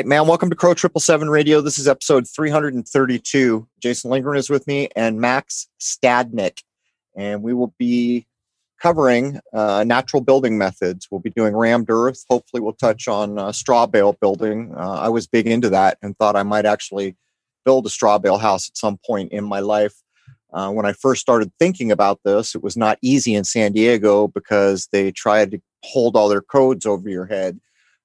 right, man. Welcome to Crow Triple Seven Radio. This is episode 332. Jason Lindgren is with me and Max Stadnick, and we will be covering uh, natural building methods. We'll be doing rammed earth. Hopefully, we'll touch on uh, straw bale building. Uh, I was big into that and thought I might actually build a straw bale house at some point in my life. Uh, when I first started thinking about this, it was not easy in San Diego because they tried to hold all their codes over your head.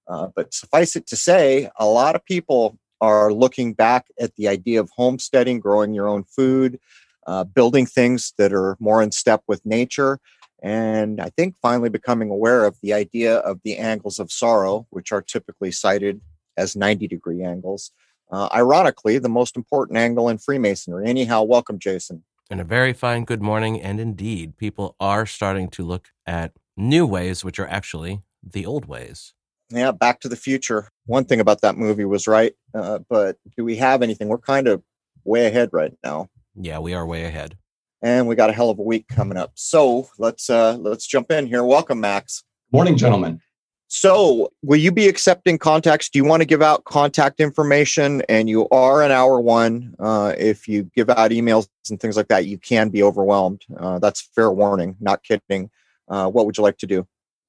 Uh, but suffice it to say, a lot of people are looking back at the idea of homesteading, growing your own food, uh, building things that are more in step with nature. And I think finally becoming aware of the idea of the angles of sorrow, which are typically cited as 90 degree angles. Uh, ironically, the most important angle in Freemasonry. Anyhow, welcome, Jason. And a very fine good morning. And indeed, people are starting to look at new ways, which are actually the old ways. Yeah, Back to the Future. One thing about that movie was right, uh, but do we have anything? We're kind of way ahead right now. Yeah, we are way ahead. And we got a hell of a week coming up. So let's uh let's jump in here. Welcome, Max. Morning, gentlemen. So, will you be accepting contacts? Do you want to give out contact information? And you are an hour one. Uh, if you give out emails and things like that, you can be overwhelmed. Uh, that's fair warning, not kidding. Uh, what would you like to do?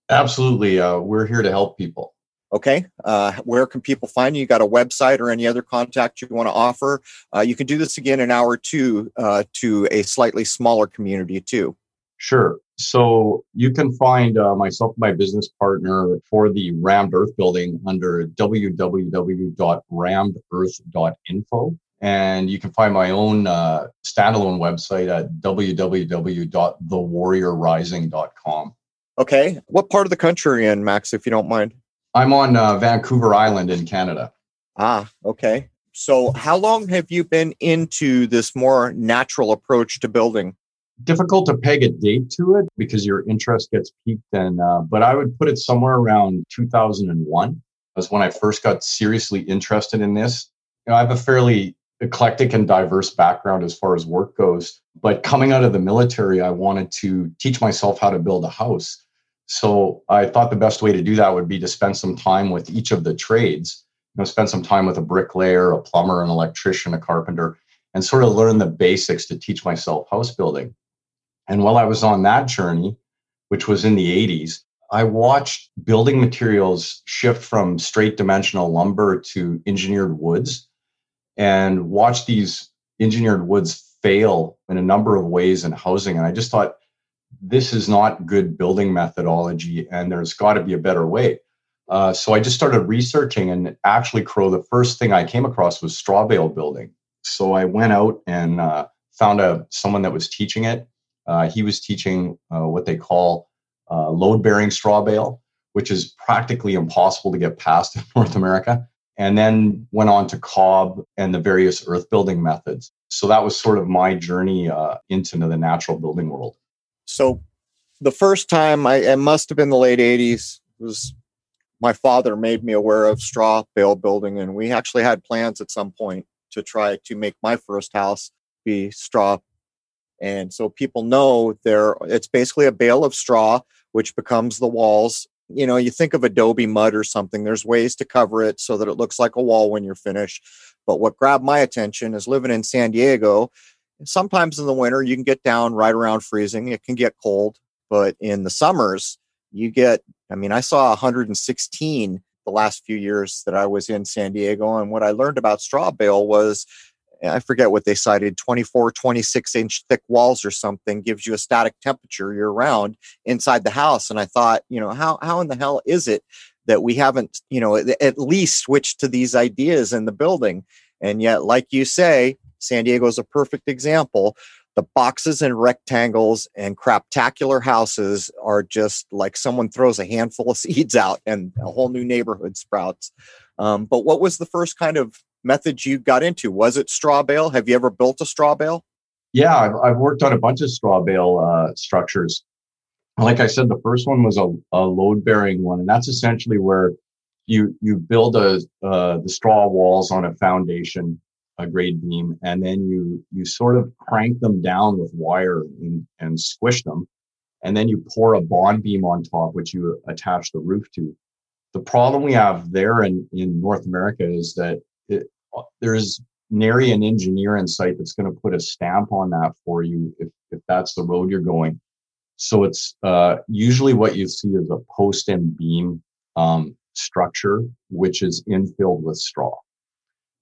Absolutely. Uh, we're here to help people. Okay. Uh, where can people find you? You got a website or any other contact you want to offer? Uh, you can do this again in hour two to a slightly smaller community, too. Sure. So you can find uh, myself and my business partner for the Rammed Earth building under www.rammedearth.info. And you can find my own uh, standalone website at www.thewarriorrising.com. Okay. What part of the country are you in, Max, if you don't mind? I'm on uh, Vancouver Island in Canada. Ah, okay. So, how long have you been into this more natural approach to building? difficult to peg a date to it because your interest gets peaked and uh, but i would put it somewhere around 2001 was when i first got seriously interested in this you know i have a fairly eclectic and diverse background as far as work goes but coming out of the military i wanted to teach myself how to build a house so i thought the best way to do that would be to spend some time with each of the trades you know spend some time with a bricklayer a plumber an electrician a carpenter and sort of learn the basics to teach myself house building and while I was on that journey, which was in the 80s, I watched building materials shift from straight dimensional lumber to engineered woods and watched these engineered woods fail in a number of ways in housing. And I just thought, this is not good building methodology and there's got to be a better way. Uh, so I just started researching and actually, Crow, the first thing I came across was straw bale building. So I went out and uh, found a, someone that was teaching it uh, he was teaching uh, what they call uh, load bearing straw bale, which is practically impossible to get past in North America. And then went on to cob and the various earth building methods. So that was sort of my journey uh, into the natural building world. So the first time I it must have been the late 80s was my father made me aware of straw bale building and we actually had plans at some point to try to make my first house be straw and so people know there it's basically a bale of straw which becomes the walls. You know, you think of adobe mud or something, there's ways to cover it so that it looks like a wall when you're finished. But what grabbed my attention is living in San Diego. Sometimes in the winter you can get down right around freezing. It can get cold, but in the summers you get I mean, I saw 116 the last few years that I was in San Diego. And what I learned about straw bale was eh, I forget what they cited 24, 26 inch thick walls or something gives you a static temperature year round inside the house. And I thought, you know, how, how in the hell is it that we haven't, you know, at least switched to these ideas in the building? And yet, like you say, San Diego is a perfect example. The boxes and rectangles and craptacular houses are just like someone throws a handful of seeds out and a whole new neighborhood sprouts. Um, but what was the first kind of methods you got into? Was it straw bale? Have you ever built a straw bale? Yeah, I've, I've worked on a bunch of straw bale uh, structures. Like I said, the first one was a, a load bearing one, and that's essentially where you you build a uh, the straw walls on a foundation, a grade beam, and then you you sort of crank them down with wire and, and squish them, and then you pour a bond beam on top, which you attach the roof to. The problem we have there in, in North America is that it, there's nary an engineer in sight that's going to put a stamp on that for you if, if that's the road you're going. So it's uh, usually what you see is a post and beam um, structure, which is infilled with straw.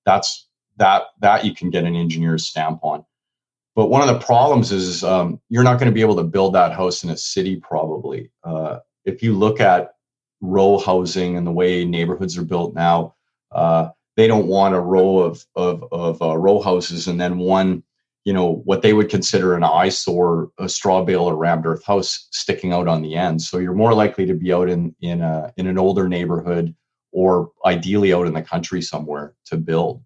That's that that you can get an engineer's stamp on. But one of the problems is um, you're not going to be able to build that house in a city. Probably, uh, if you look at row housing and the way neighborhoods are built now, uh, they don't want a row of of, of uh, row houses and then one you know what they would consider an eyesore a straw bale or rammed earth house sticking out on the end so you're more likely to be out in in a in an older neighborhood or ideally out in the country somewhere to build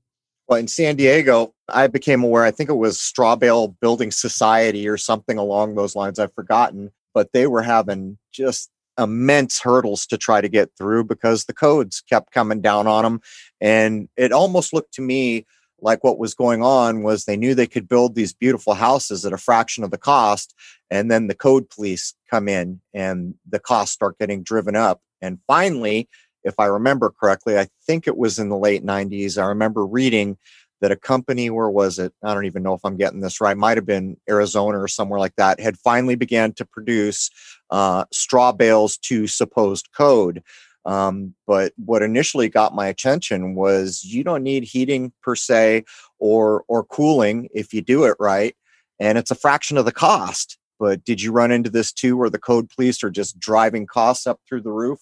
well in san diego i became aware i think it was straw bale building society or something along those lines i've forgotten but they were having just immense hurdles to try to get through because the codes kept coming down on them and it almost looked to me like what was going on was they knew they could build these beautiful houses at a fraction of the cost and then the code police come in and the costs start getting driven up and finally if i remember correctly i think it was in the late 90s i remember reading that a company where was it i don't even know if i'm getting this right might have been arizona or somewhere like that had finally began to produce uh, straw bales to supposed code um, but what initially got my attention was you don't need heating per se or or cooling if you do it right, and it's a fraction of the cost. But did you run into this too, where the code police are just driving costs up through the roof?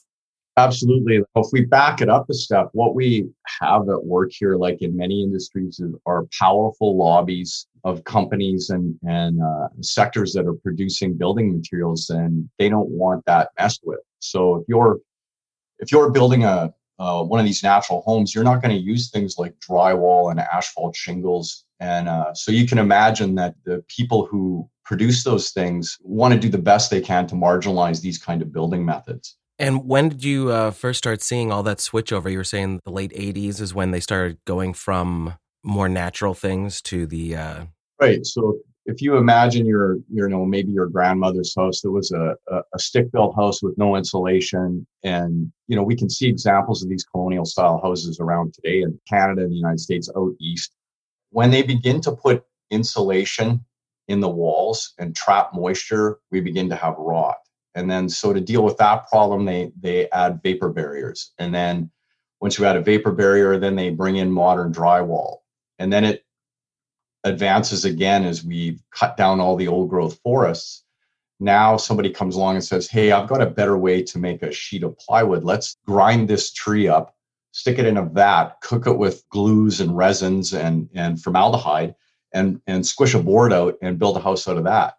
Absolutely. If we back it up a step, what we have at work here, like in many industries, are powerful lobbies of companies and and uh, sectors that are producing building materials, and they don't want that messed with. So if you're if you're building a uh, one of these natural homes, you're not going to use things like drywall and asphalt shingles. And uh, so you can imagine that the people who produce those things want to do the best they can to marginalize these kind of building methods. And when did you uh, first start seeing all that switchover? You were saying the late 80s is when they started going from more natural things to the. Uh... Right. So if you imagine your, you know, maybe your grandmother's house that was a, a, a stick-built house with no insulation, and you know, we can see examples of these colonial style houses around today in Canada and the United States out east. When they begin to put insulation in the walls and trap moisture, we begin to have rot. And then, so to deal with that problem, they they add vapor barriers, and then once you add a vapor barrier, then they bring in modern drywall, and then it advances again as we cut down all the old growth forests. Now somebody comes along and says, Hey, I've got a better way to make a sheet of plywood. Let's grind this tree up, stick it in a vat, cook it with glues and resins and, and formaldehyde, and, and squish a board out and build a house out of that.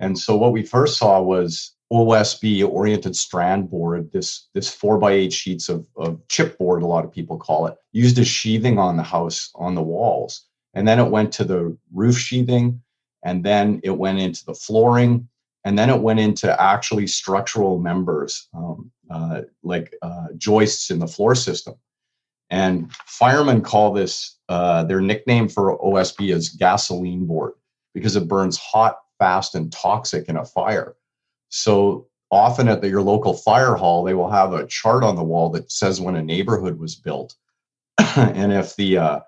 And so what we first saw was OSB oriented strand board, this this four by eight sheets of, of chipboard, a lot of people call it, used as sheathing on the house on the walls. And then it went to the roof sheathing, and then it went into the flooring, and then it went into actually structural members um, uh, like uh, joists in the floor system. And firemen call this uh, their nickname for OSB is gasoline board because it burns hot, fast, and toxic in a fire. So often at the, your local fire hall, they will have a chart on the wall that says when a neighborhood was built. and if the uh,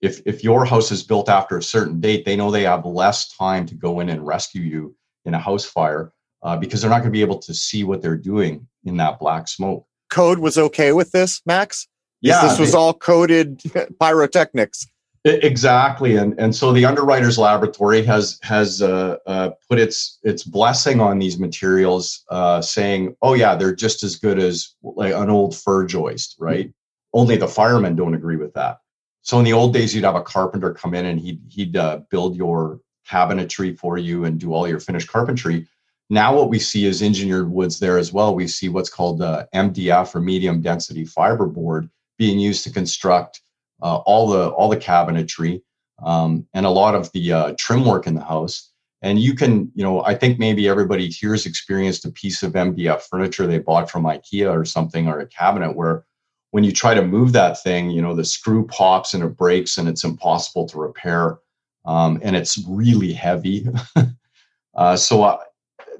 if if your house is built after a certain date, they know they have less time to go in and rescue you in a house fire uh, because they're not going to be able to see what they're doing in that black smoke. Code was okay with this, Max. Yeah, this was all coded pyrotechnics. Exactly, and and so the underwriters laboratory has has uh, uh, put its its blessing on these materials, uh, saying, "Oh yeah, they're just as good as like an old fir joist, right?" Mm-hmm. Only the firemen don't agree with that. So in the old days, you'd have a carpenter come in and he'd he'd uh, build your cabinetry for you and do all your finished carpentry. Now what we see is engineered woods there as well. We see what's called uh, MDF or medium density fiber board being used to construct uh, all the all the cabinetry um, and a lot of the uh, trim work in the house. And you can, you know, I think maybe everybody here's experienced a piece of MDF furniture they bought from IKEA or something or a cabinet where when you try to move that thing, you know, the screw pops and it breaks and it's impossible to repair. Um, and it's really heavy. uh, so uh,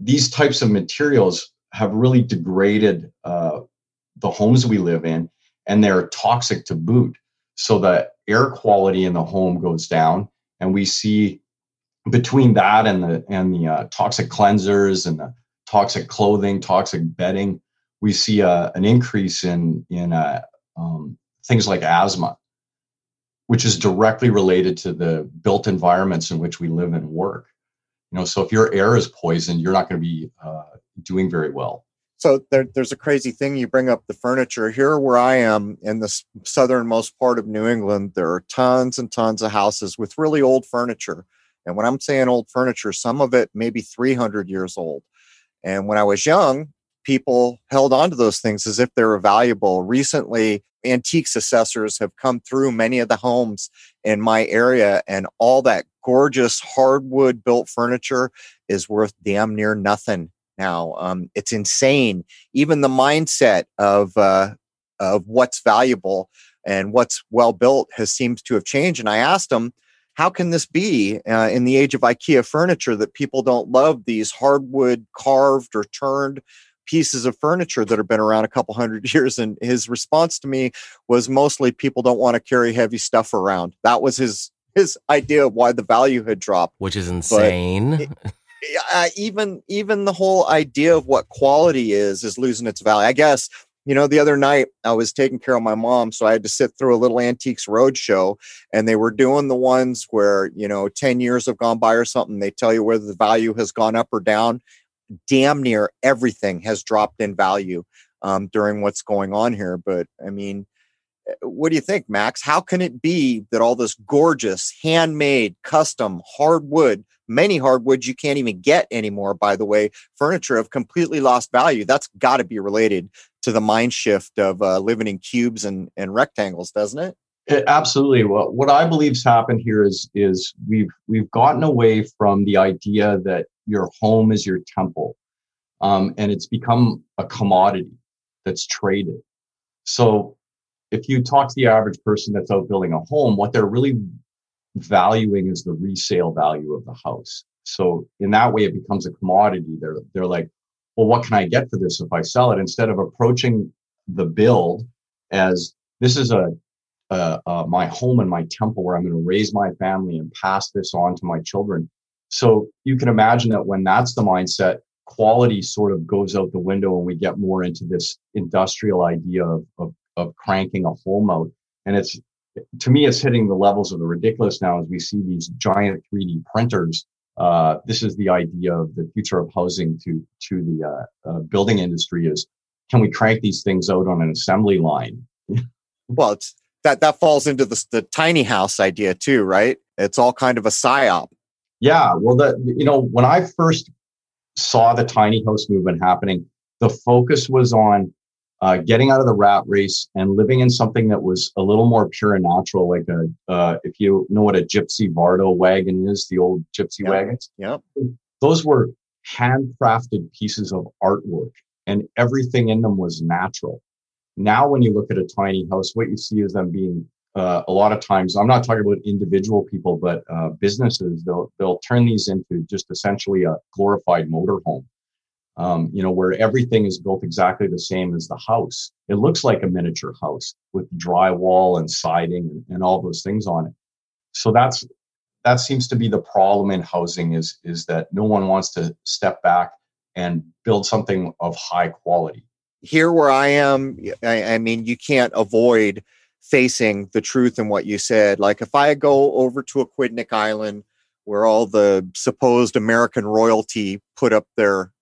these types of materials have really degraded uh, the homes we live in, and they're toxic to boot. So the air quality in the home goes down, and we see between that and the and the uh, toxic cleansers and the toxic clothing, toxic bedding, we see uh, an increase in in uh, um, things like asthma, which is directly related to the built environments in which we live and work. You know, so if your air is poisoned, you're not going to be uh, doing very well. So there, there's a crazy thing. You bring up the furniture here, where I am in the southernmost part of New England. There are tons and tons of houses with really old furniture. And when I'm saying old furniture, some of it maybe 300 years old. And when I was young, people held on to those things as if they were valuable. Recently, antiques assessors have come through many of the homes in my area, and all that gorgeous hardwood built furniture is worth damn near nothing now. Um, it's insane. Even the mindset of uh, of what's valuable and what's well built has seems to have changed. And I asked him, how can this be uh, in the age of IKEA furniture that people don't love these hardwood carved or turned pieces of furniture that have been around a couple hundred years. And his response to me was mostly people don't want to carry heavy stuff around. That was his his idea of why the value had dropped, which is insane. It, uh, even even the whole idea of what quality is is losing its value. I guess you know the other night I was taking care of my mom, so I had to sit through a little antiques roadshow, and they were doing the ones where you know ten years have gone by or something. They tell you whether the value has gone up or down, damn near everything has dropped in value um, during what's going on here. But I mean, eh, what do you think, Max? How can it be that all this gorgeous, handmade, custom hardwood, many hardwoods you can't even get anymore, by the way, furniture have completely lost value? That's got to be related to the mind shift of uh, living in cubes and, and rectangles, doesn't it? It, absolutely. Well, what I believe's happened here is is we've we've gotten away from the idea that your home is your temple, um, and it's become a commodity that's traded. So, if you talk to the average person that's out building a home, what they're really valuing is the resale value of the house. So, in that way, it becomes a commodity. They're they're like, well, what can I get for this if I sell it? Instead of approaching the build as this is a uh, uh, my home and my temple where I'm going to raise my family and pass this on to my children. So you can imagine that when that's the mindset, quality sort of goes out the window and we get more into this industrial idea of, of, of cranking a home out. And it's, to me, it's hitting the levels of the ridiculous now as we see these giant 3D printers. Uh, this is the idea of the future of housing to, to the uh, uh, building industry is can we crank these things out on an assembly line? well, it's that that falls into the, the tiny house idea too, right? It's all kind of a psyop. Yeah, well, the you know when I first saw the tiny house movement happening, the focus was on uh, getting out of the rat race and living in something that was a little more pure and natural, like a uh, if you know what a gypsy Vardo wagon is, the old gypsy yep. wagons. Yep. Those were handcrafted pieces of artwork, and everything in them was natural. Now, when you look at a tiny house, what you see is them being uh, a lot of times. I'm not talking about individual people, but uh, businesses. They'll they'll turn these into just essentially a glorified motorhome. Um, you know, where everything is built exactly the same as the house. It looks like a miniature house with drywall and siding and, and all those things on it. So that's that seems to be the problem in housing is is that no one wants to step back and build something of high quality here where I am, I, I, mean, you can't avoid facing the truth in what you said. Like if I go over to Aquidneck Island, where all the supposed American royalty put up their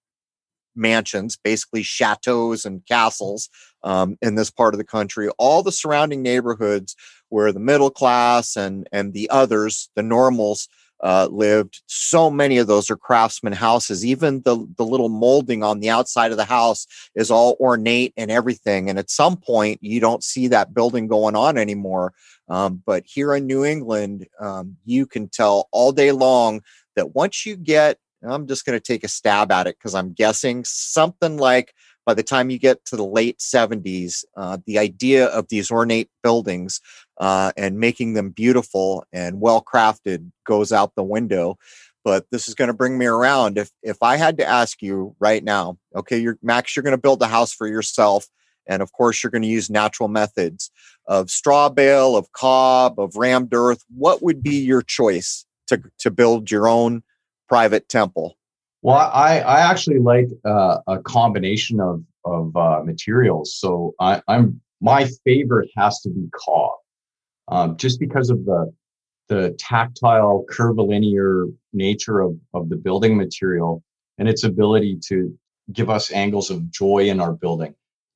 mansions, basically chateaus and castles um, in this part of the country, all the surrounding neighborhoods where the middle class and and the others, the normals, uh, lived. So many of those are craftsman houses. Even the, the little molding on the outside of the house is all ornate and everything. And at some point, you don't see that building going on anymore. Um, but here in New England, um, you can tell all day long that once you get, I'm just going to take a stab at it because I'm guessing something like by the time you get to the late 70s, uh, the idea of these ornate buildings uh, and making them beautiful and well crafted goes out the window. But this is going to bring me around. If if I had to ask you right now, okay, you're Max, you're going to build a house for yourself, And of course, you're going to use natural methods of straw bale, of cob, of rammed earth. What would be your choice to, to build your own private temple? Well, I, I actually like uh, a combination of, of uh, materials. So I, am my favorite has to be cob, um, just because of the the tactile, curvilinear nature of, of the building material and its ability to give us angles of joy in our building.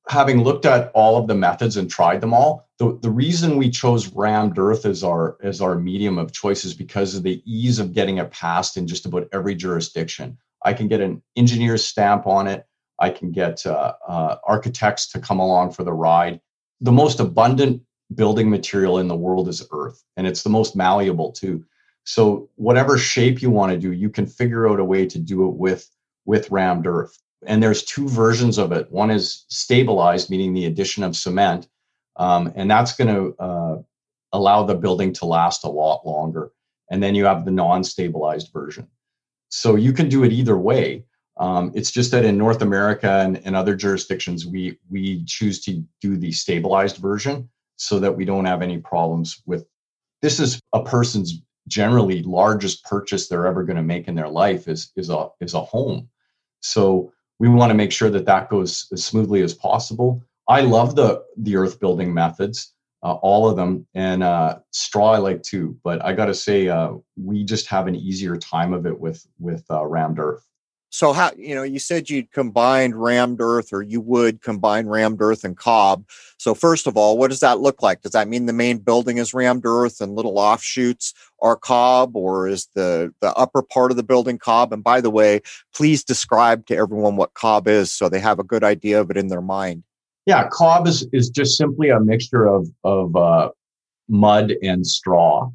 Having looked at all of the methods and tried them all, the, the reason we chose rammed earth as our as our medium of choice is because of the ease of getting it passed in just about every jurisdiction. I can get an engineer's stamp on it. I can get uh, uh, architects to come along for the ride. The most abundant building material in the world is earth, and it's the most malleable too. So whatever shape you want to do, you can figure out a way to do it with with rammed earth. And there's two versions of it. One is stabilized, meaning the addition of cement, um, and that's going to uh, allow the building to last a lot longer. And then you have the non-stabilized version. So you can do it either way. Um, it's just that in North America and, and other jurisdictions, we we choose to do the stabilized version so that we don't have any problems with. This is a person's generally largest purchase they're ever going to make in their life is is a is a home. So we want to make sure that that goes as smoothly as possible. I love the the earth building methods, uh, all of them, and uh, straw I like too. But I got to say, uh, we just have an easier time of it with with uh, rammed earth so how you know you said you'd combined rammed earth or you would combine rammed earth and cob. So first of all what does that look like? Does that mean the main building is rammed earth and little offshoots are cob or is the the upper part of the building cob? And by the way please describe to everyone what cob is so they have a good idea of it in their mind. Yeah cob is is just simply a mixture of of uh, mud and straw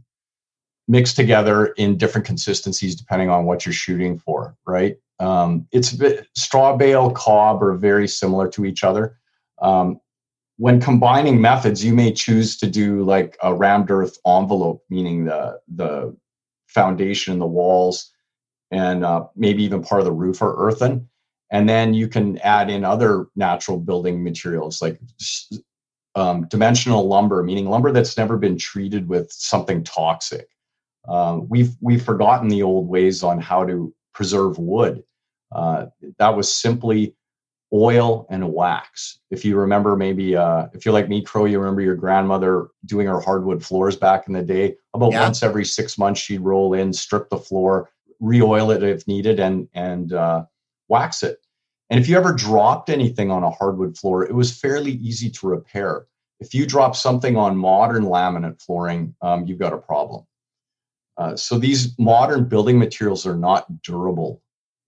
mixed together in different consistencies depending on what you're shooting for right um, it's bit, straw bale, cob are very similar to each other. Um, when combining methods, you may choose to do like a rammed earth envelope, meaning the the foundation, and the walls, and uh, maybe even part of the roof are earthen. And then you can add in other natural building materials like um, dimensional lumber, meaning lumber that's never been treated with something toxic. Uh, we've we've forgotten the old ways on how to preserve wood. Uh, that was simply oil and wax. If you remember, maybe uh, if you're like me, Crow, you remember your grandmother doing her hardwood floors back in the day. About yeah. once every six months, she'd roll in, strip the floor, re-oil it if needed, and and uh, wax it. And if you ever dropped anything on a hardwood floor, it was fairly easy to repair. If you drop something on modern laminate flooring, um, you've got a problem. Uh, so these modern building materials are not durable.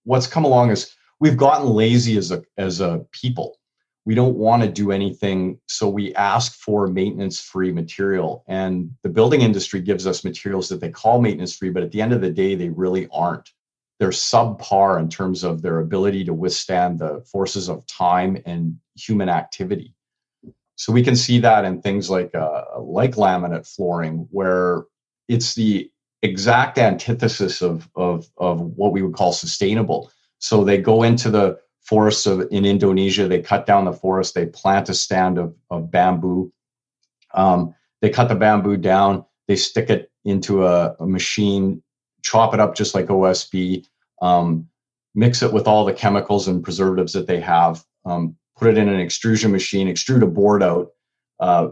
What's come along is we've gotten lazy as a as a people. We don't want to do anything, so we ask for maintenance-free material. And the building industry gives us materials that they call maintenance-free, but at the end of the day, they really aren't. They're subpar in terms of their ability to withstand the forces of time and human activity. So we can see that in things like uh, like laminate flooring, where it's the exact antithesis of, of, of what we would call sustainable. So they go into the forests of in Indonesia, they cut down the forest, they plant a stand of, of bamboo. Um, they cut the bamboo down, they stick it into a, a machine, chop it up just like OSB, um, mix it with all the chemicals and preservatives that they have, um, put it in an extrusion machine, extrude a board out, uh,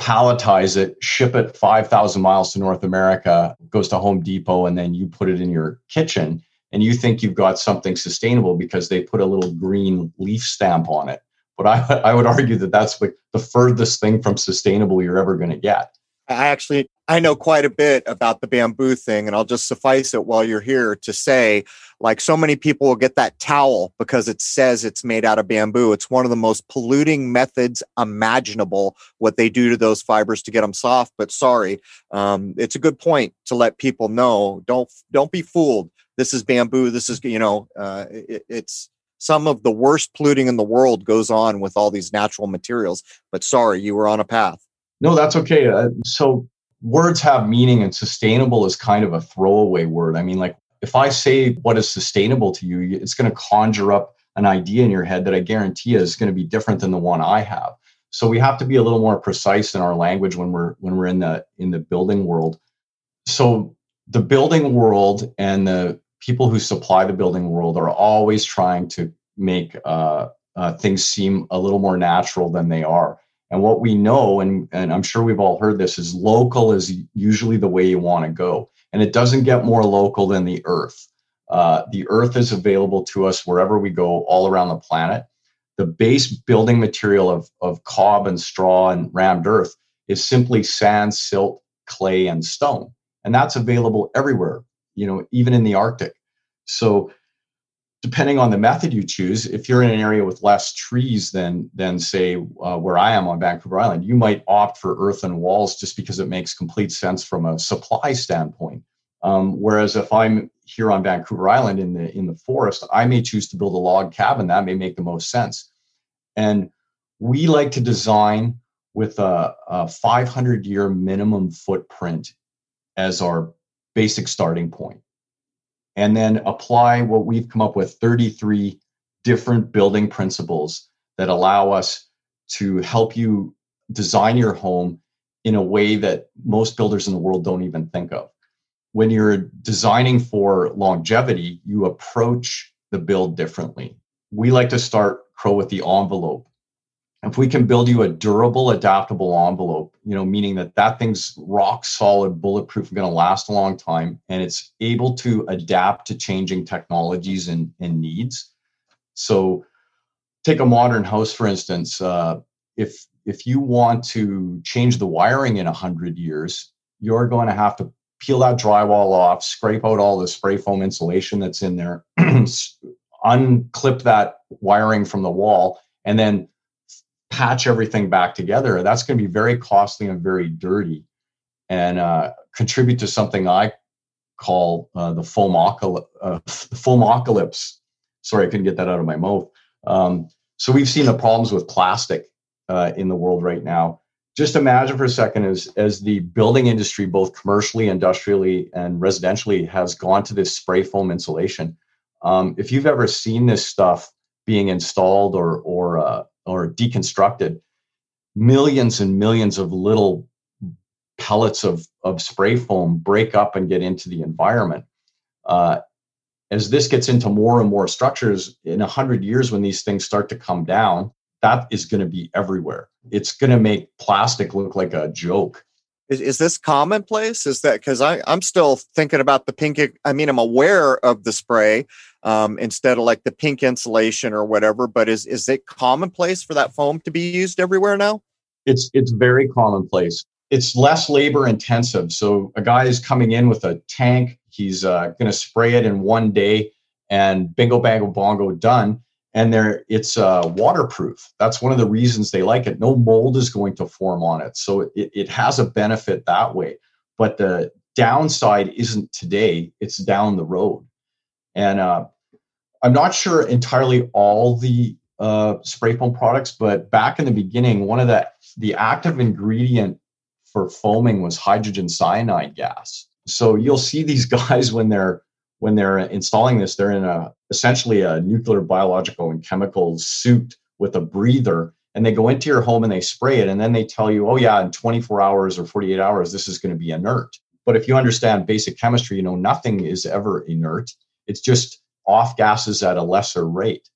palletize it, ship it 5,000 miles to North America, goes to Home Depot, and then you put it in your kitchen and you think you've got something sustainable because they put a little green leaf stamp on it. But I, I would argue that that's like the furthest thing from sustainable you're ever going to get. I actually I know quite a bit about the bamboo thing, and I'll just suffice it while you're here to say, like so many people will get that towel because it says it's made out of bamboo. It's one of the most polluting methods imaginable. What they do to those fibers to get them soft. But sorry, um, it's a good point to let people know. Don't don't be fooled. This is bamboo. This is you know, uh, it, it's some of the worst polluting in the world goes on with all these natural materials. But sorry, you were on a path. No, that's okay. Uh, so words have meaning, and sustainable is kind of a throwaway word. I mean, like if I say what is sustainable to you, it's going to conjure up an idea in your head that I guarantee is going to be different than the one I have. So we have to be a little more precise in our language when we're when we're in the in the building world. So the building world and the people who supply the building world are always trying to make uh, uh, things seem a little more natural than they are. And what we know, and, and I'm sure we've all heard this, is local is usually the way you want to go. And it doesn't get more local than the earth. Uh, the earth is available to us wherever we go all around the planet. The base building material of, of cob and straw and rammed earth is simply sand, silt, clay, and stone. And that's available everywhere, you know, even in the Arctic. So depending on the method you choose, if you're in an area with less trees than than say uh, where I am on Vancouver Island, you might opt for earthen walls just because it makes complete sense from a supply standpoint. Um, whereas if I'm here on Vancouver Island in the in the forest, I may choose to build a log cabin. That may make the most sense. And we like to design with a, a 500 year minimum footprint as our basic starting point and then apply what we've come up with 33 different building principles that allow us to help you design your home in a way that most builders in the world don't even think of. When you're designing for longevity, you approach the build differently. We like to start Crow with the envelope if we can build you a durable adaptable envelope you know meaning that that thing's rock solid bulletproof going to last a long time and it's able to adapt to changing technologies and, and needs. So take a modern house for instance uh, if if you want to change the wiring in 100 years you're going to have to peel that drywall off scrape out all the spray foam insulation that's in there unclip that wiring from the wall and then patch everything back together, that's going to be very costly and very dirty and uh, contribute to something I call uh, the foamocalypse. Uh. Sorry, I couldn't get that out of my mouth. Um, so we've seen the problems with plastic uh, in the world right now. Just imagine for a second as, as the building industry, both commercially, industrially, and residentially, has gone to this spray foam insulation. Um, if you've ever seen this stuff being installed or, or uh, or deconstructed, millions and millions of little pellets of, of spray foam break up and get into the environment. Uh, as this gets into more and more structures, in 100 years, when these things start to come down, that is going to be everywhere. It's going to make plastic look like a joke. Is, is this commonplace? Is that because I'm still thinking about the pink? I mean, I'm aware of the spray, um, instead of like the pink insulation or whatever. But is is it commonplace for that foam to be used everywhere now? It's it's very commonplace. It's less labor intensive. So a guy is coming in with a tank. He's uh, going to spray it in one day, and bingo bango bongo done. And there, it's uh, waterproof. That's one of the reasons they like it. No mold is going to form on it, so it, it has a benefit that way. But the downside isn't today; it's down the road. And uh, I'm not sure entirely all the uh, spray foam products, but back in the beginning, one of the the active ingredient for foaming was hydrogen cyanide gas. So you'll see these guys when they're when they're installing this, they're in a essentially a nuclear, biological, and chemical suit with a breather, and they go into your home and they spray it, and then they tell you, oh yeah, in 24 hours or 48 hours, this is going to be inert. But if you understand basic chemistry, you know nothing is ever inert. It's just off gases at a lesser rate.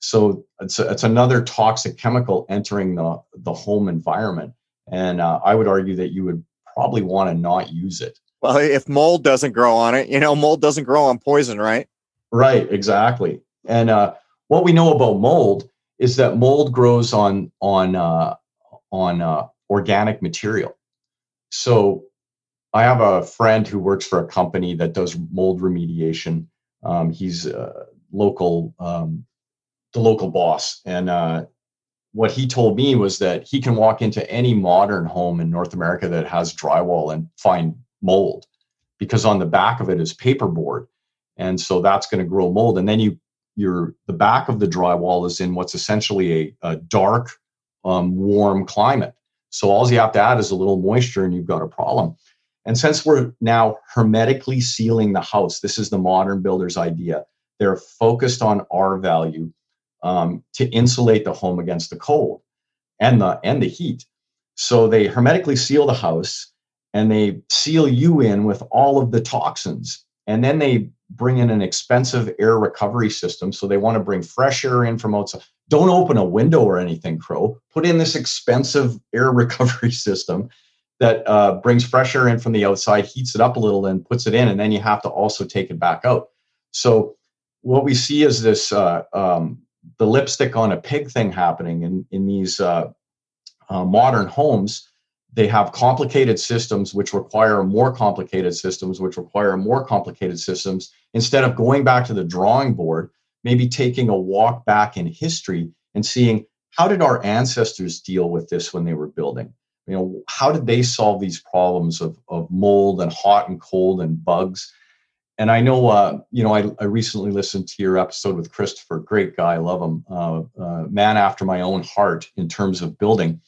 So it's, a, it's another toxic chemical entering the, the home environment. And uh, I would argue that you would probably want to not use it. Well, if mold doesn't grow on it, you know, mold doesn't grow on poison, right? Right, exactly. And uh, what we know about mold is that mold grows on on uh, on uh, organic material. So I have a friend who works for a company that does mold remediation, um, he's uh, local, um, the local boss, and uh, what he told me was that he can walk into any modern home in North America that has drywall and find mold, because on the back of it is paperboard, and so that's going to grow mold. And then you, your the back of the drywall is in what's essentially a, a dark, um, warm climate. So all you have to add is a little moisture, and you've got a problem. And since we're now hermetically sealing the house, this is the modern builder's idea. They're focused on R value. um, to insulate the home against the cold and the and the heat. So they hermetically seal the house and they seal you in with all of the toxins. And then they bring in an expensive air recovery system. So they want to bring fresh air in from outside. Don't open a window or anything, Crow. Put in this expensive air recovery system that uh, brings fresh air in from the outside, heats it up a little, and puts it in. And then you have to also take it back out. So what we see is this uh, um, the lipstick on a pig thing happening in, in these uh, uh modern homes they have complicated systems which require more complicated systems which require more complicated systems. Instead of going back to the drawing board maybe taking a walk back in history and seeing how did our ancestors deal with this when they were building? You know how did they solve these problems of, of mold and hot and cold and bugs? And i know uh, you know I, I recently listened to your episode with christopher. Great guy I love him. Uh, uh, man after my own heart in terms of building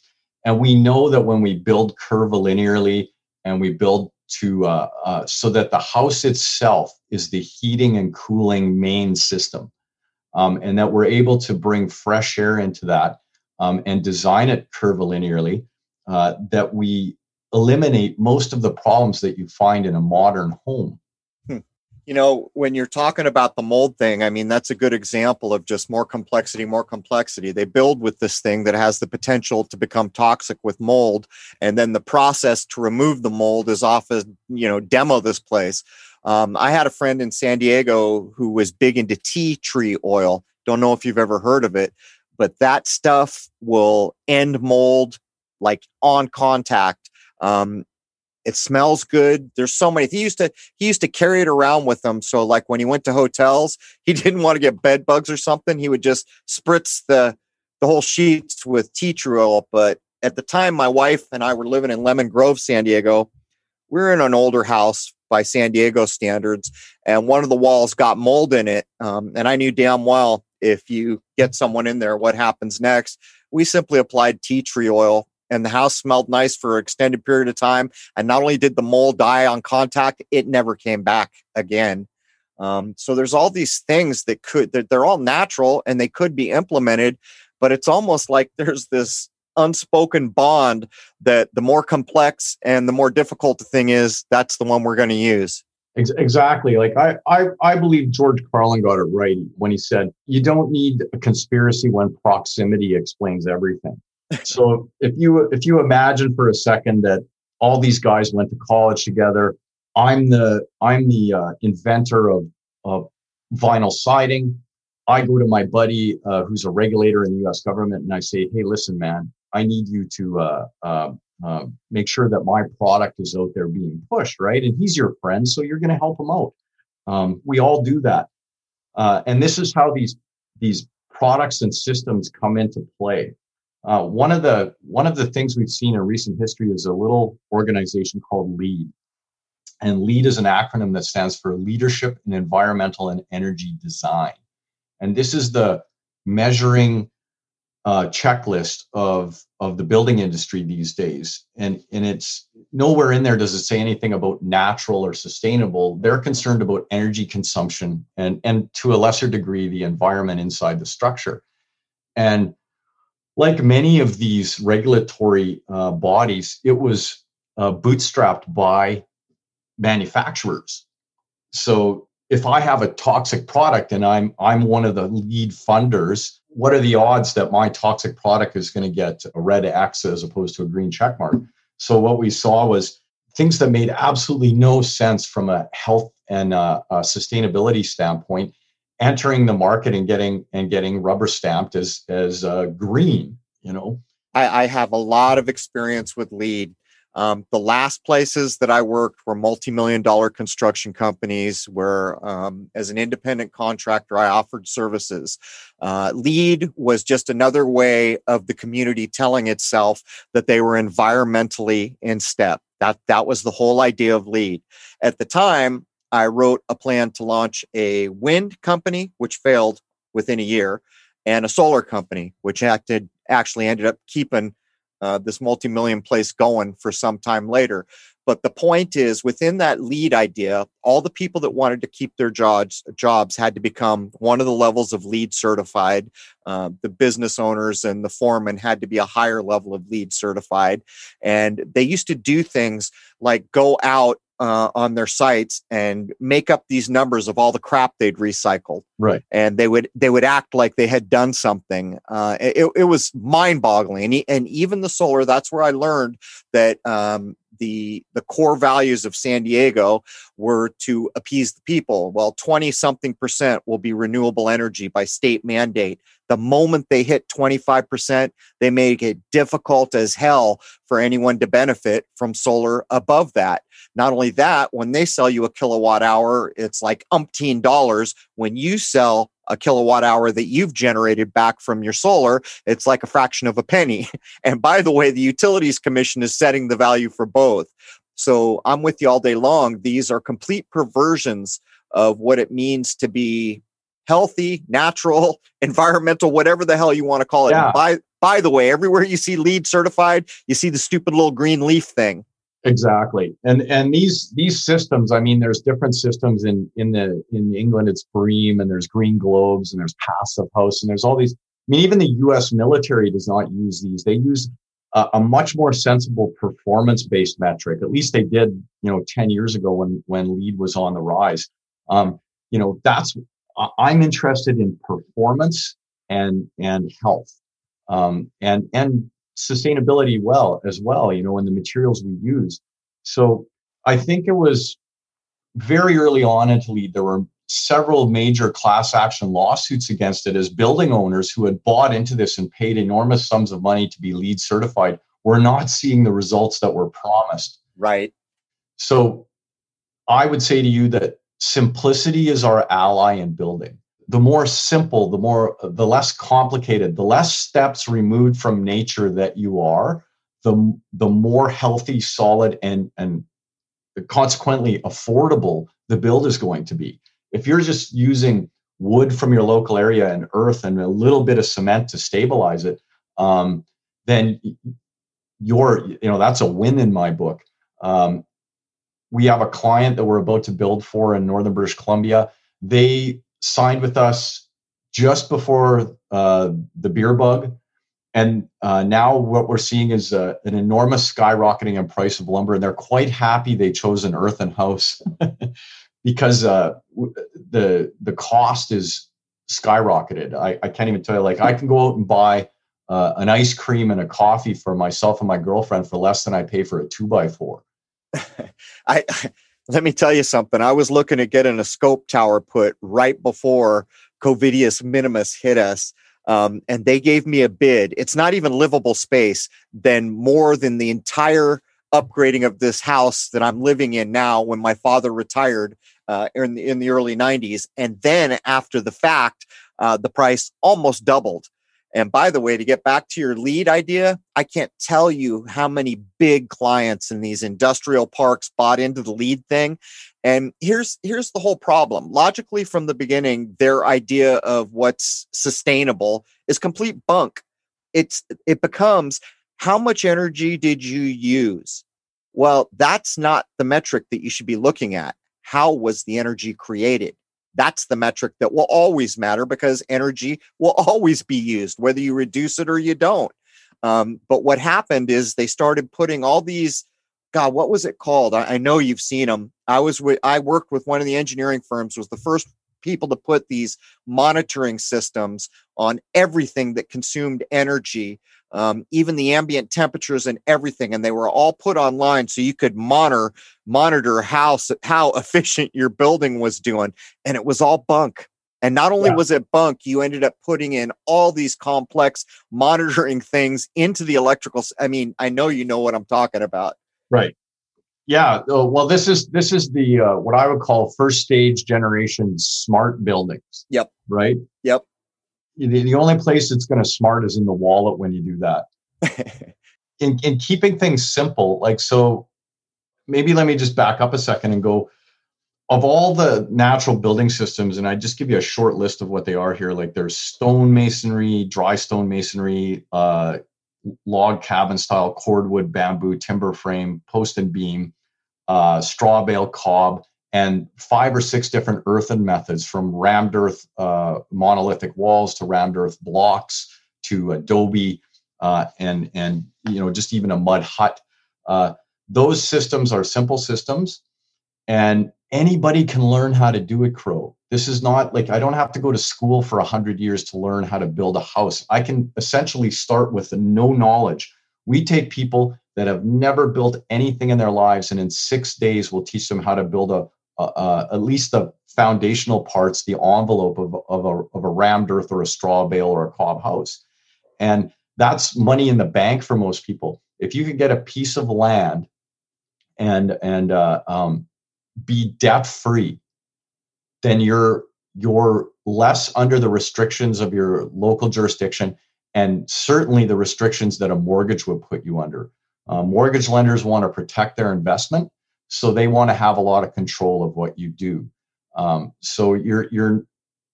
and we know that when we build curvilinearly and we build to uh, uh, so that the house itself is the heating and cooling main system, um, and that we're able to bring fresh air into that um, and design it curvilinearly, uh, that we eliminate most of the problems that you find in a modern home you know, when you're talking about the mold thing, I mean, that's a good example of just more complexity, more complexity. They build with this thing that has the potential to become toxic with mold. And then the process to remove the mold is often, you know, demo this place. Um, I had a friend in San Diego who was big into tea tree oil. Don't know if you've ever heard of it, but that stuff will end mold like on contact. Um, it smells good. There's so many. He used to he used to carry it around with him. So like when he went to hotels, he didn't want to get bed bugs or something. He would just spritz the the whole sheets with tea tree oil. But at the time, my wife and I were living in Lemon Grove, San Diego. We are in an older house by San Diego standards, and one of the walls got mold in it. Um, and I knew damn well if you get someone in there, what happens next. We simply applied tea tree oil and the house smelled nice for an extended period of time. And not only did the mold die on contact, it never came back again. Um, so there's all these things that could that they're all natural and they could be implemented, but it's almost like there's this unspoken bond that the more complex and the more difficult the thing is, that's the one we're going to use. Exactly. Like I, I, I believe George Carlin got it right when he said, "You don't need a conspiracy when proximity explains everything." So if you if you imagine for a second that all these guys went to college together, I'm the I'm the uh, inventor of of vinyl siding. I go to my buddy uh, who's a regulator in the U.S. government, and I say, "Hey, listen, man, I need you to uh, uh, uh, make sure that my product is out there being pushed, right?" And he's your friend, so you're going to help him out. Um, we all do that, uh, and this is how these these products and systems come into play. Uh, one of the one of the things we've seen in recent history is a little organization called LEED, and LEED is an acronym that stands for Leadership in Environmental and Energy Design, and this is the measuring uh, checklist of of the building industry these days. And and it's nowhere in there does it say anything about natural or sustainable. They're concerned about energy consumption and and to a lesser degree the environment inside the structure, and like many of these regulatory uh, bodies, it was uh, bootstrapped by manufacturers. So if I have a toxic product and I'm I'm one of the lead funders, what are the odds that my toxic product is going to get a red X as opposed to a green check mark? So what we saw was things that made absolutely no sense from a health and uh, a sustainability standpoint entering the market and getting and getting rubber stamped as as uh, green. You know, I, I, have a lot of experience with LEED. Um, the last places that I worked were multi-million dollar construction companies where, um, as an independent contractor, I offered services. Uh, LEED was just another way of the community telling itself that they were environmentally in step. That that was the whole idea of LEED. At the time, I wrote a plan to launch a wind company, which failed within a year, and a solar company, which acted actually ended up keeping uh, this multi-million place going for some time later. But the point is, within that LEED idea, all the people that wanted to keep their jobs jobs had to become one of the levels of LEED certified. Uh, the business owners and the foreman had to be a higher level of LEED certified, and they used to do things like go out uh, on their sites and make up these numbers of all the crap they'd recycled. Right. And they would they would act like they had done something. Uh, it, it was mind boggling. And, and even the solar, that's where I learned that um, the the core values of San Diego were to appease the people. Well, 20 something percent will be renewable energy by state mandate. The moment they hit 25%, they make it difficult as hell for anyone to benefit from solar above that. Not only that, when they sell you a kilowatt hour, it's like umpteen dollars. When you sell a kilowatt hour that you've generated back from your solar, it's like a fraction of a penny. And by the way, the Utilities Commission is setting the value for both. So I'm with you all day long. These are complete perversions of what it means to be healthy, natural, environmental, whatever the hell you want to call it. Yeah. By by the way, everywhere you see LEED certified, you see the stupid little green leaf thing. Exactly. And and these these systems, I mean, there's different systems in in the in England, it's BREEAM and there's green globes and there's passive house and there's all these. I mean, even the US military does not use these. They use a, a much more sensible performance based metric. At least they did, you know, 10 years ago when when LEED was on the rise. Um, you know, that's I'm interested in performance and and health. Um, and and sustainability well as well, you know, in the materials we use. So I think it was very early on into LEED, there were several major class action lawsuits against it as building owners who had bought into this and paid enormous sums of money to be LEED certified were not seeing the results that were promised. Right. So I would say to you that simplicity is our ally in building the more simple, the more, the less complicated, the less steps removed from nature that you are, the, the more healthy, solid, and, and consequently affordable the build is going to be. If you're just using wood from your local area and earth and a little bit of cement to stabilize it, um, then you're, you know, that's a win in my book. Um, we have a client that we're about to build for in northern British Columbia. They signed with us just before uh, the beer bug. And uh, now what we're seeing is uh, an enormous skyrocketing in price of lumber, and they're quite happy they chose an earthen house because uh, the the cost is skyrocketed. I, I can't even tell you. Like I can go out and buy uh, an ice cream and a coffee for myself and my girlfriend for less than I pay for a two by four. I let me tell you something. I was looking at getting a scope tower put right before Covidius minimus hit us. Um, and they gave me a bid. It's not even livable space, then more than the entire upgrading of this house that I'm living in now when my father retired uh, in, the, in the early 90s. And then after the fact, uh, the price almost doubled. And by the way, to get back to your LEED idea, I can't tell you how many big clients in these industrial parks bought into the LEED thing. And here's here's the whole problem. Logically from the beginning, their idea of what's sustainable is complete bunk. It's it becomes how much energy did you use? Well, that's not the metric that you should be looking at. How was the energy created? That's the metric that will always matter because energy will always be used, whether you reduce it or you don't. Um, but what happened is they started putting all these, God, what was it called? I, I know you've seen them. I was with, I worked with one of the engineering firms, was the first people to put these monitoring systems on everything that consumed energy um, even the ambient temperatures and everything, and they were all put online so you could monitor monitor how how efficient your building was doing, and it was all bunk. And not only yeah. was it bunk, you ended up putting in all these complex monitoring things into the electrical. I mean, I know you know what I'm talking about. Right. Yeah. Oh, well, this is this is the uh, what I would call first stage generation smart buildings. Yep. Right. Yep the, the only place it's going to smart is in the wallet when you do that. in, in keeping things simple, like so, maybe let me just back up a second and go of all the natural building systems, and I just give you a short list of what they are here. Like there's stone masonry, dry stone masonry, uh, log cabin style, cordwood, bamboo, timber frame, post and beam, uh, straw bale, cob, and five or six different earthen methods from rammed earth uh, monolithic walls to rammed earth blocks to adobe uh, and and you know just even a mud hut. Uh, those systems are simple systems, and anybody can learn how to do it. Crow. This is not like I don't have to go to school for a hundred years to learn how to build a house. I can essentially start with no knowledge. We take people that have never built anything in their lives, and in six days, we'll teach them how to build a, a, a at least the foundational parts, the envelope of, of, a, of a rammed earth or a straw bale or a cob house. And that's money in the bank for most people. If you can get a piece of land and and uh, um, be debt free, then you're you're less under the restrictions of your local jurisdiction and certainly the restrictions that a mortgage would put you under. Uh, mortgage lenders want to protect their investment, so they want to have a lot of control of what you do. Um, so you're you're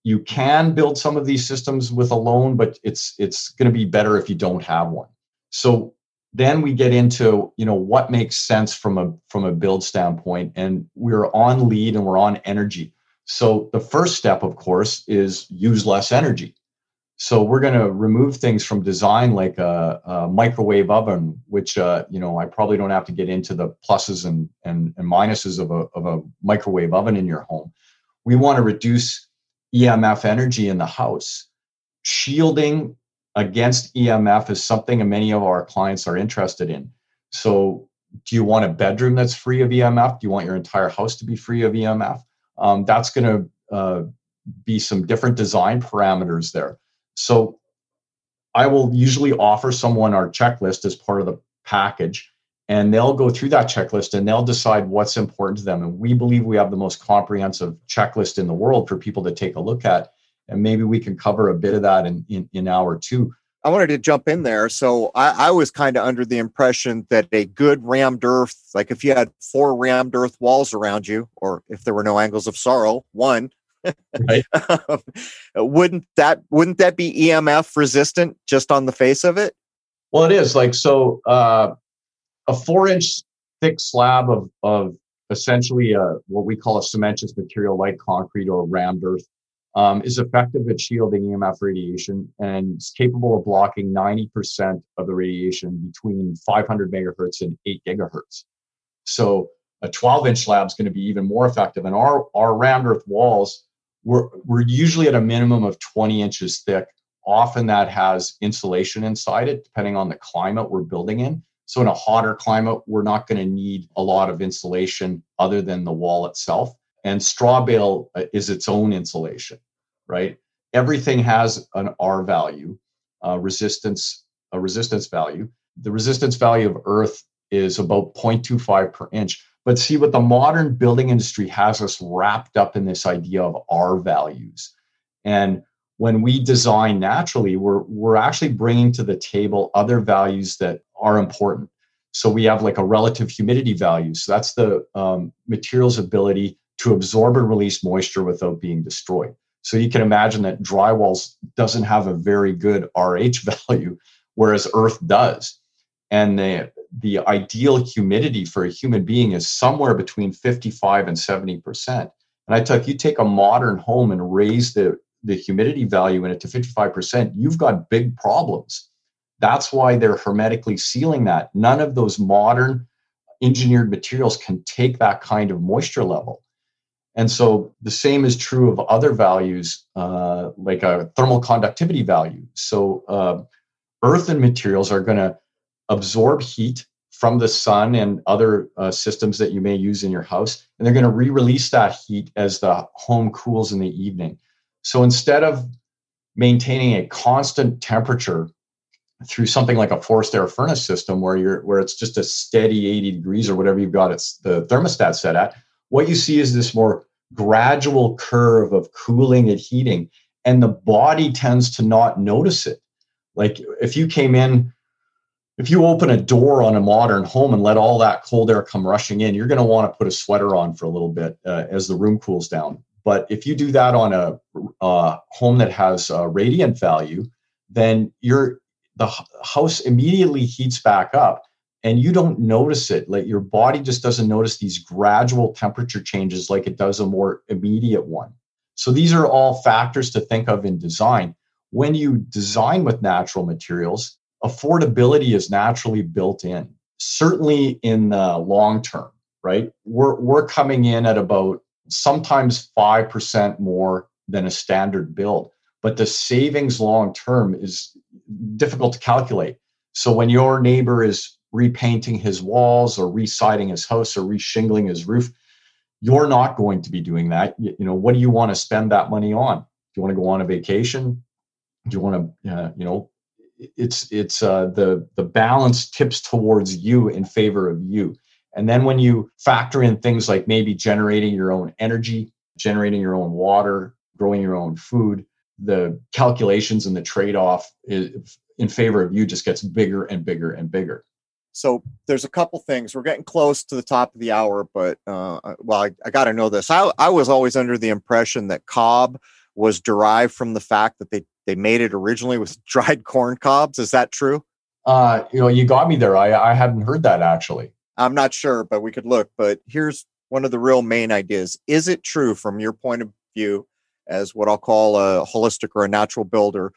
you can build some of these systems with a loan, but it's it's going to be better if you don't have one. So then we get into you know what makes sense from a from a build standpoint, and we're on LEED and we're on energy. So the first step, of course, is use less energy. So we're going to remove things from design like a, a microwave oven, which uh, you know I probably don't have to get into the pluses and, and, and minuses of a, of a microwave oven in your home. We want to reduce EMF energy in the house. Shielding against EMF is something many of our clients are interested in. So, do you want a bedroom that's free of EMF? Do you want your entire house to be free of EMF? Um, that's going to uh, be some different design parameters there. So, I will usually offer someone our checklist as part of the package and they'll go through that checklist and they'll decide what's important to them. And we believe we have the most comprehensive checklist in the world for people to take a look at and maybe we can cover a bit of that in in, in hour two. I wanted to jump in there. So i, I was kind of under the impression that a good rammed earth like if you had four rammed earth walls around you or if there were no angles of sorrow one right. wouldn't that wouldn't that be emf resistant just on the face of it well it is like so uh a four inch thick slab of, of essentially a, what we call a cementitious material like concrete or rammed earth um, is effective at shielding EMF radiation and is capable of blocking 90% of the radiation between 500 megahertz and 8 gigahertz. So a 12 inch slab is going to be even more effective. And our, our rammed earth walls, we're, we're usually at a minimum of 20 inches thick. Often that has insulation inside it, depending on the climate we're building in. So in a hotter climate, we're not going to need a lot of insulation other than the wall itself. And straw bale uh, is its own insulation, right? Everything has an R value, uh, resistance, a resistance value. The resistance value of earth is about 0.25 per inch. But see what the modern building industry has us wrapped up in this idea of R values. And when we design naturally, we're, we're actually bringing to the table other values that are important. So we have like a relative humidity value. So that's the um, material's ability to absorb and release moisture without being destroyed. So you can imagine that drywall doesn't have a very good RH value, whereas earth does. And the, the ideal humidity for a human being is somewhere between 55 and 70%. And I tell you, if you take a modern home and raise the, the humidity value in it to 55%, you've got big problems that's why they're hermetically sealing that. None of those modern engineered materials can take that kind of moisture level. And so the same is true of other values, uh, like a thermal conductivity value. So uh, earthen materials are going to absorb heat from the sun and other uh, systems that you may use in your house, and they're going to re release that heat as the home cools in the evening. So instead of maintaining a constant temperature through something like a forced air furnace system where you're where it's just a steady 80 degrees or whatever you've got it's the thermostat set at what you see is this more gradual curve of cooling and heating and the body tends to not notice it like if you came in if you open a door on a modern home and let all that cold air come rushing in you're going to want to put a sweater on for a little bit uh, as the room cools down but if you do that on a, a home that has a radiant value then you're the house immediately heats back up and you don't notice it. Like your body just doesn't notice these gradual temperature changes like it does a more immediate one. So these are all factors to think of in design. When you design with natural materials, affordability is naturally built in, certainly in the long term, right? We're, we're coming in at about sometimes 5% more than a standard build, but the savings long term is difficult to calculate. So when your neighbor is repainting his walls or residing his house or reshingling his roof, you're not going to be doing that. You, know, what do you want to spend that money on? Do you want to go on a vacation? Do you want to, uh, you know, it's it's uh, the the balance tips towards you in favor of you. And then when you factor in things like maybe generating your own energy, generating your own water, growing your own food, the calculations and the trade off in favor of you just gets bigger and bigger and bigger. So there's a couple things. We're getting close to the top of the hour, but uh, well, I, I got to know this. I, I was always under the impression that cob was derived from the fact that they they made it originally with dried corn cobs. Is that true? Uh, you know, you got me there. I I hadn't heard that actually. I'm not sure, but we could look. But here's one of the real main ideas. Is it true from your point of view as what I'll call a holistic or a natural builder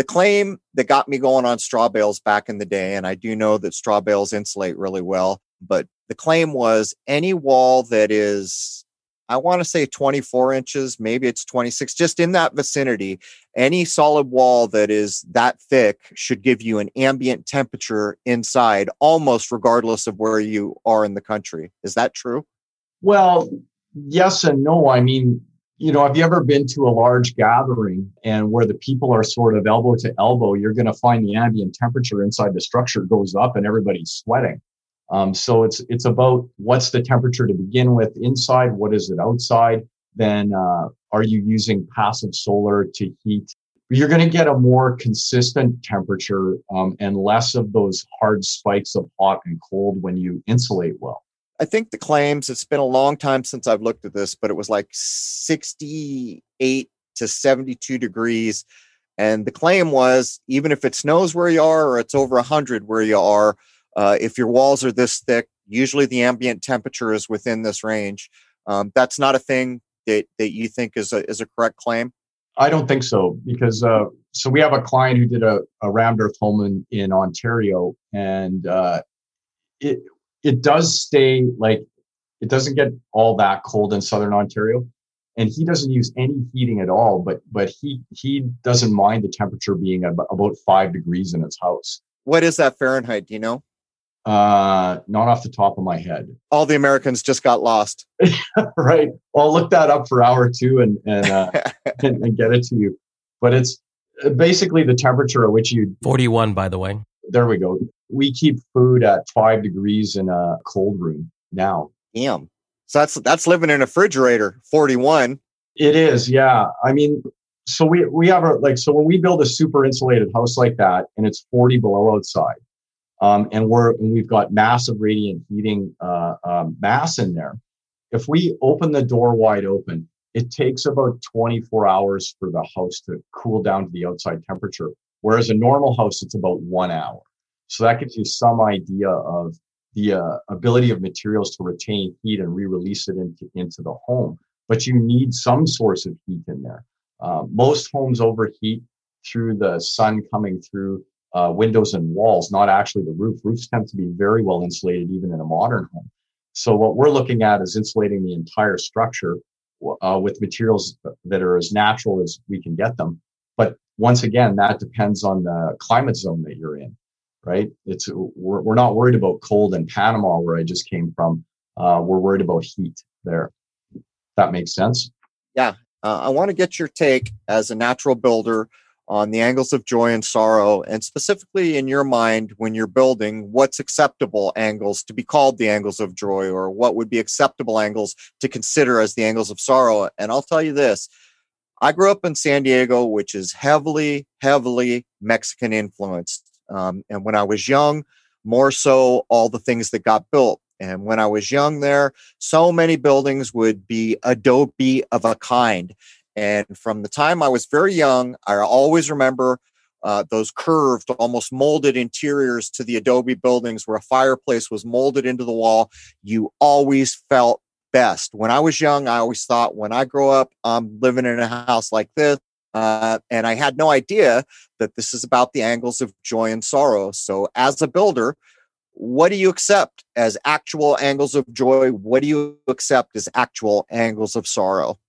the claim that got me going on straw bales back in the day, and I do know that straw bales insulate really well, but the claim was any wall that is, I want to say 24 inches, maybe it's 26, just in that vicinity, any solid wall that is that thick should give you an ambient temperature inside, almost regardless of where you are in the country. Is that true? Well, yes and no. I mean, you know, have you ever been to a large gathering and where the people are sort of elbow to elbow, you're going to find the ambient temperature inside the structure goes up and everybody's sweating. Um, so it's it's about what's the temperature to begin with inside, what is it outside? Then uh, are you using passive solar to heat? You're going to get a more consistent temperature um, and less of those hard spikes of hot and cold when you insulate well. I think the claims, it's been a long time since I've looked at this, but it was like 68 to 72 degrees. And the claim was even if it snows where you are or it's over 100 where you are, uh, if your walls are this thick, usually the ambient temperature is within this range. Um, that's not a thing that, that you think is a, is a correct claim? I don't think so because uh, so we have a client who did a, a rammed earth home in, in Ontario, and uh, it it does stay like it doesn't get all that cold in southern Ontario. And he doesn't use any heating at all, but but he he doesn't mind the temperature being about, about five degrees in his house. What is that Fahrenheit? Do you know? Uh, not off the top of my head. All the Americans just got lost. right. Well, I'll look that up for hour two and and, uh, and, and get it to you. But it's uh, basically the temperature at which you 41 by the way there we go we keep food at five degrees in a cold room now. Damn. So that's that's living in a refrigerator, 41. It is, yeah. I mean, so we we have a like so when we build a super insulated house like that and it's 40 below outside, um, and we're and we've got massive radiant heating uh, um, mass in there. If we open the door wide open, it takes about 24 hours for the house to cool down to the outside temperature. Whereas a normal house, it's about one hour. So that gives you some idea of the uh, ability of materials to retain heat and re-release it into, into the home. But you need some source of heat in there. Uh, most homes overheat through the sun coming through uh, windows and walls, not actually the roof. Roofs tend to be very well insulated, even in a modern home. So what we're looking at is insulating the entire structure uh, with materials that are as natural as we can get them. But once again, that depends on the climate zone that you're in right? It's we're, we're not worried about cold in Panama where I just came from. Uh, we're worried about heat there. That makes sense. Yeah, uh, I want to get your take as a natural builder on the angles of joy and sorrow, and specifically in your mind when you're building, what's acceptable angles to be called the angles of joy, or what would be acceptable angles to consider as the angles of sorrow. And I'll tell you this. I grew up in San Diego, which is heavily, heavily Mexican influenced. Um, and when I was young, more so all the things that got built. And when I was young there, so many buildings would be adobe of a kind. And from the time I was very young, I always remember uh, those curved, almost molded interiors to the adobe buildings where a fireplace was molded into the wall, you always felt best. When I was young, I always thought when I grow up, I'm living in a house like this. Uh, and I had no idea that this is about the angles of joy and sorrow. So, as a builder, what do you accept as actual angles of joy? What do you accept as actual angles of sorrow?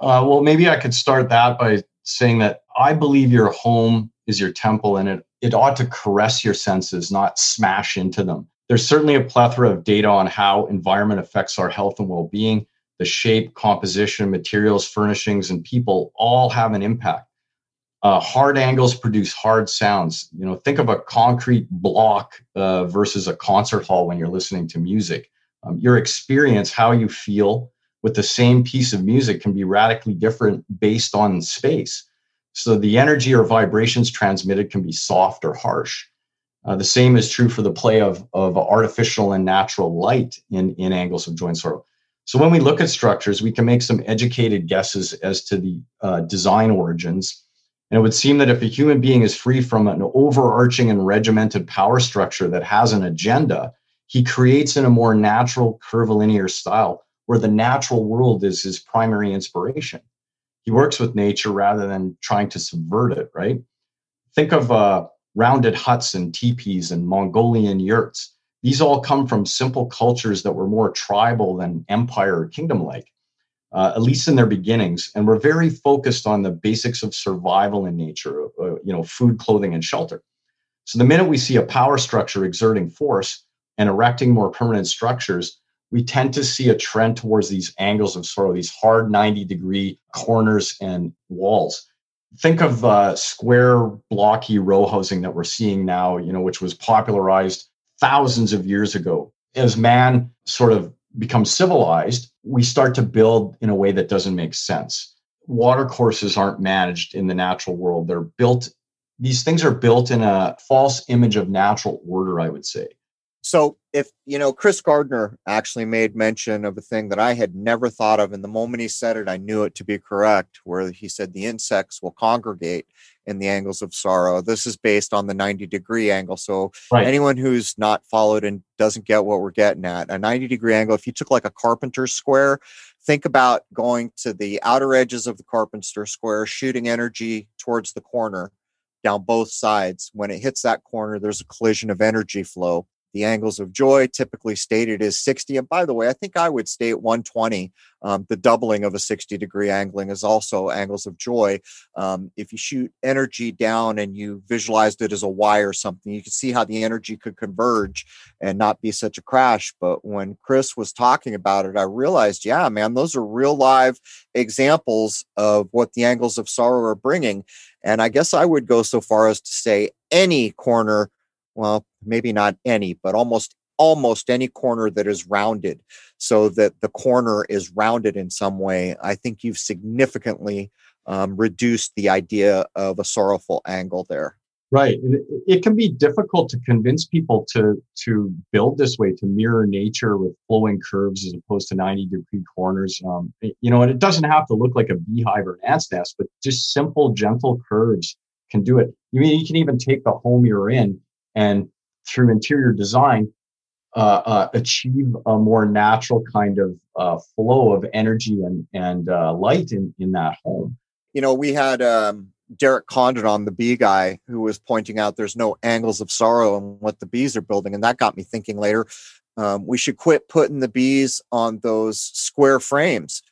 Uh, well, maybe I could start that by saying that I believe your home is your temple and it, it ought to caress your senses, not smash into them. There's certainly a plethora of data on how environment affects our health and well being. The shape, composition, materials, furnishings, and people all have an impact. Uh, hard angles produce hard sounds. You know, think of a concrete block uh, versus a concert hall when you're listening to music. Um, your experience, how you feel with the same piece of music, can be radically different based on space. So the energy or vibrations transmitted can be soft or harsh. Uh, the same is true for the play of, of artificial and natural light in, in angles of joint sorrow. So when we look at structures, we can make some educated guesses as to the uh, design origins. And it would seem that if a human being is free from an overarching and regimented power structure that has an agenda, he creates in a more natural curvilinear style where the natural world is his primary inspiration. He works with nature rather than trying to subvert it, right? Think of uh, rounded huts and teepees and Mongolian yurts. These all come from simple cultures that were more tribal than empire or kingdom like, uh, at least in their beginnings, and were very focused on the basics of survival in nature, uh, you know, food, clothing, and shelter. So the minute we see a power structure exerting force and erecting more permanent structures, we tend to see a trend towards these angles of sort of these hard 90 degree corners and walls. Think of uh, square, blocky row housing that we're seeing now, you know, which was popularized thousands of years ago. As man sort of becomes civilized, we start to build in a way that doesn't make sense. Water courses aren't managed in the natural world. They're built, these things are built in a false image of natural order, I would say. So, if you know, Chris Gardner actually made mention of a thing that I had never thought of, and the moment he said it, I knew it to be correct. Where he said the insects will congregate in the angles of sorrow. This is based on the 90 degree angle. So, right. anyone who's not followed and doesn't get what we're getting at, a 90 degree angle, if you took like a carpenter's square, think about going to the outer edges of the carpenter square, shooting energy towards the corner down both sides. When it hits that corner, there's a collision of energy flow the angles of joy, typically stated as 60. And by the way, I think I would stay at 120. Um, the doubling of a 60 degree angling is also angles of joy. Um, if you shoot energy down and you visualized it as a Y or something, you can see how the energy could converge and not be such a crash. But when Chris was talking about it, I realized, yeah, man, those are real live examples of what the angles of sorrow are bringing. And I guess I would go so far as to say any corner well, maybe not any, but almost almost any corner that is rounded so that the corner is rounded in some way, I think you've significantly um, reduced the idea of a sorrowful angle there. Right. It, it can be difficult to convince people to to build this way, to mirror nature with flowing curves as opposed to 90 degree corners. Um, you know, and it doesn't have to look like a beehive or an ant's nest, but just simple, gentle curves can do it. You mean you can even take the home you're in and through interior design uh, uh, achieve a more natural kind of uh, flow of energy and and uh, light in in that home. You know, we had um, Derek Condon on the bee guy who was pointing out there's no angles of sorrow in what the bees are building, and that got me thinking later. Um, we should quit putting the bees on those square frames.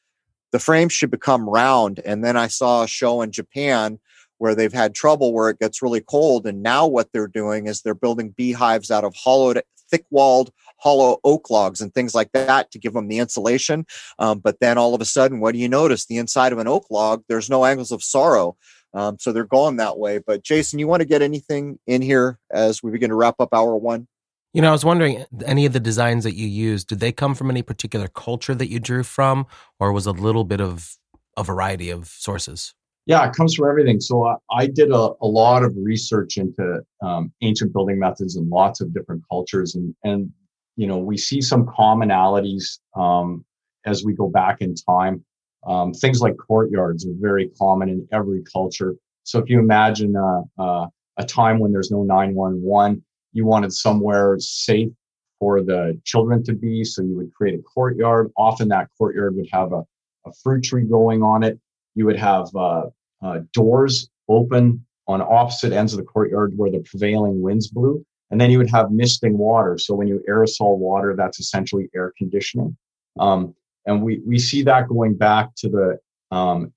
The frames should become round. And then I saw a show in Japan where they've had trouble where it gets really cold. And now what they're doing is they're building beehives out of hollowed, thick walled, hollow oak logs and things like that to give them the insulation. Um, but then all of a sudden, what do you notice? The inside of an oak log, there's no angles of sorrow. Um, so they're going that way. But Jason, you want to get anything in here as we begin to wrap up hour one? You know, I was wondering, any of the designs that you used, did they come from any particular culture that you drew from, or was a little bit of a variety of sources? Yeah, it comes from everything. So I, I did a, a, lot of research into um, ancient building methods in lots of different cultures, and and you know we see some commonalities um, as we go back in time. Um, things like courtyards are very common in every culture. So if you imagine uh, uh, a time when there's no 911. You wanted somewhere safe for the children to be. So you would create a courtyard. Often that courtyard would have a, a fruit tree growing on it. You would have uh, uh, doors open on opposite ends of the courtyard where the prevailing winds blew. And then you would have misting water. So when you aerosol water, that's essentially air conditioning. Um, and we, we see that going back to the um,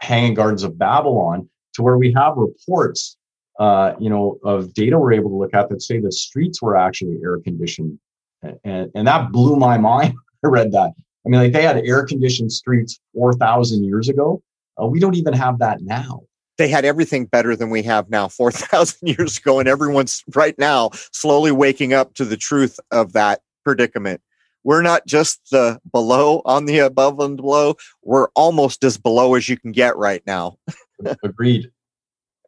Hanging Gardens of Babylon, to where we have reports, uh, you know, of data we're able to look at that say the streets were actually air conditioned, and and that blew my mind. I read that. I mean, like they had air conditioned streets four thousand years ago. Uh, we don't even have that now. They had everything better than we have now, 4,000 years ago. And everyone's right now slowly waking up to the truth of that predicament we're not just the below on the above and below. We're almost as below as you can get right now. Agreed.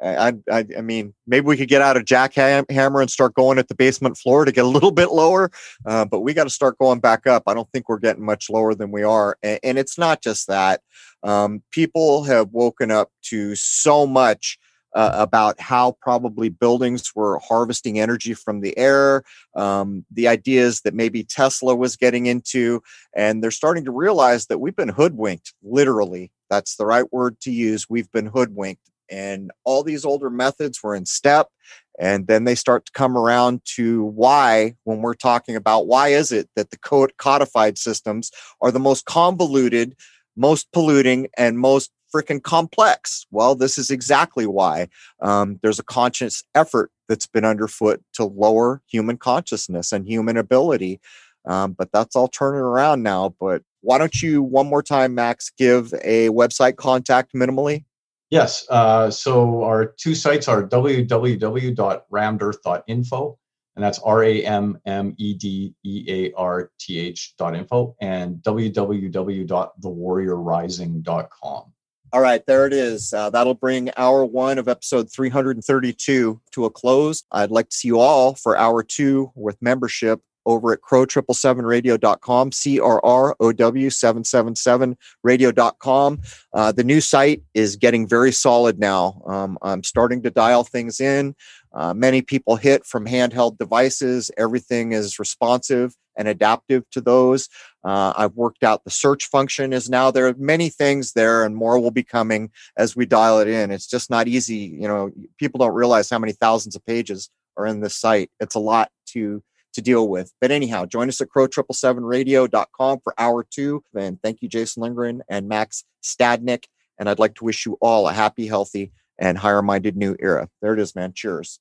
I, I, I mean, maybe we could get out a jackhammer and start going at the basement floor to get a little bit lower, uh, but we got to start going back up. I don't think we're getting much lower than we are, and, and it's not just that. Um, people have woken up to so much uh, about how probably buildings were harvesting energy from the air, um, the ideas that maybe Tesla was getting into. And they're starting to realize that we've been hoodwinked, literally. That's the right word to use. We've been hoodwinked. And all these older methods were in step. And then they start to come around to why, when we're talking about why is it that the codified systems are the most convoluted, most polluting, and most freaking complex. Well, this is exactly why um, there's a conscious effort that's been underfoot to lower human consciousness and human ability. Um, but that's all turning around now. But why don't you, one more time, Max, give a website contact minimally? Yes. Uh, so our two sites are www.rammedearth.info, and that's R A M M E D E A R T H dot info, and www.thewarriorrising.com. All right, there it is. Uh, that'll bring hour one of episode 332 to a close. I'd like to see you all for hour two with membership over at crow777radio.com, C-R-R-O-W 777radio.com. Uh, the new site is getting very solid now. Um, I'm starting to dial things in. Uh, many people hit from handheld devices. Everything is responsive and adaptive to those. Uh, I've worked out the search function is now there. Are many things there, and more will be coming as we dial it in. It's just not easy. You know, people don't realize how many thousands of pages are in this site. It's a lot to to deal with. But anyhow, join us at crow777radio.com for hour two. And thank you, Jason Lindgren and Max Stadnick. And I'd like to wish you all a happy, healthy, and higher minded new era. There it is, man. Cheers.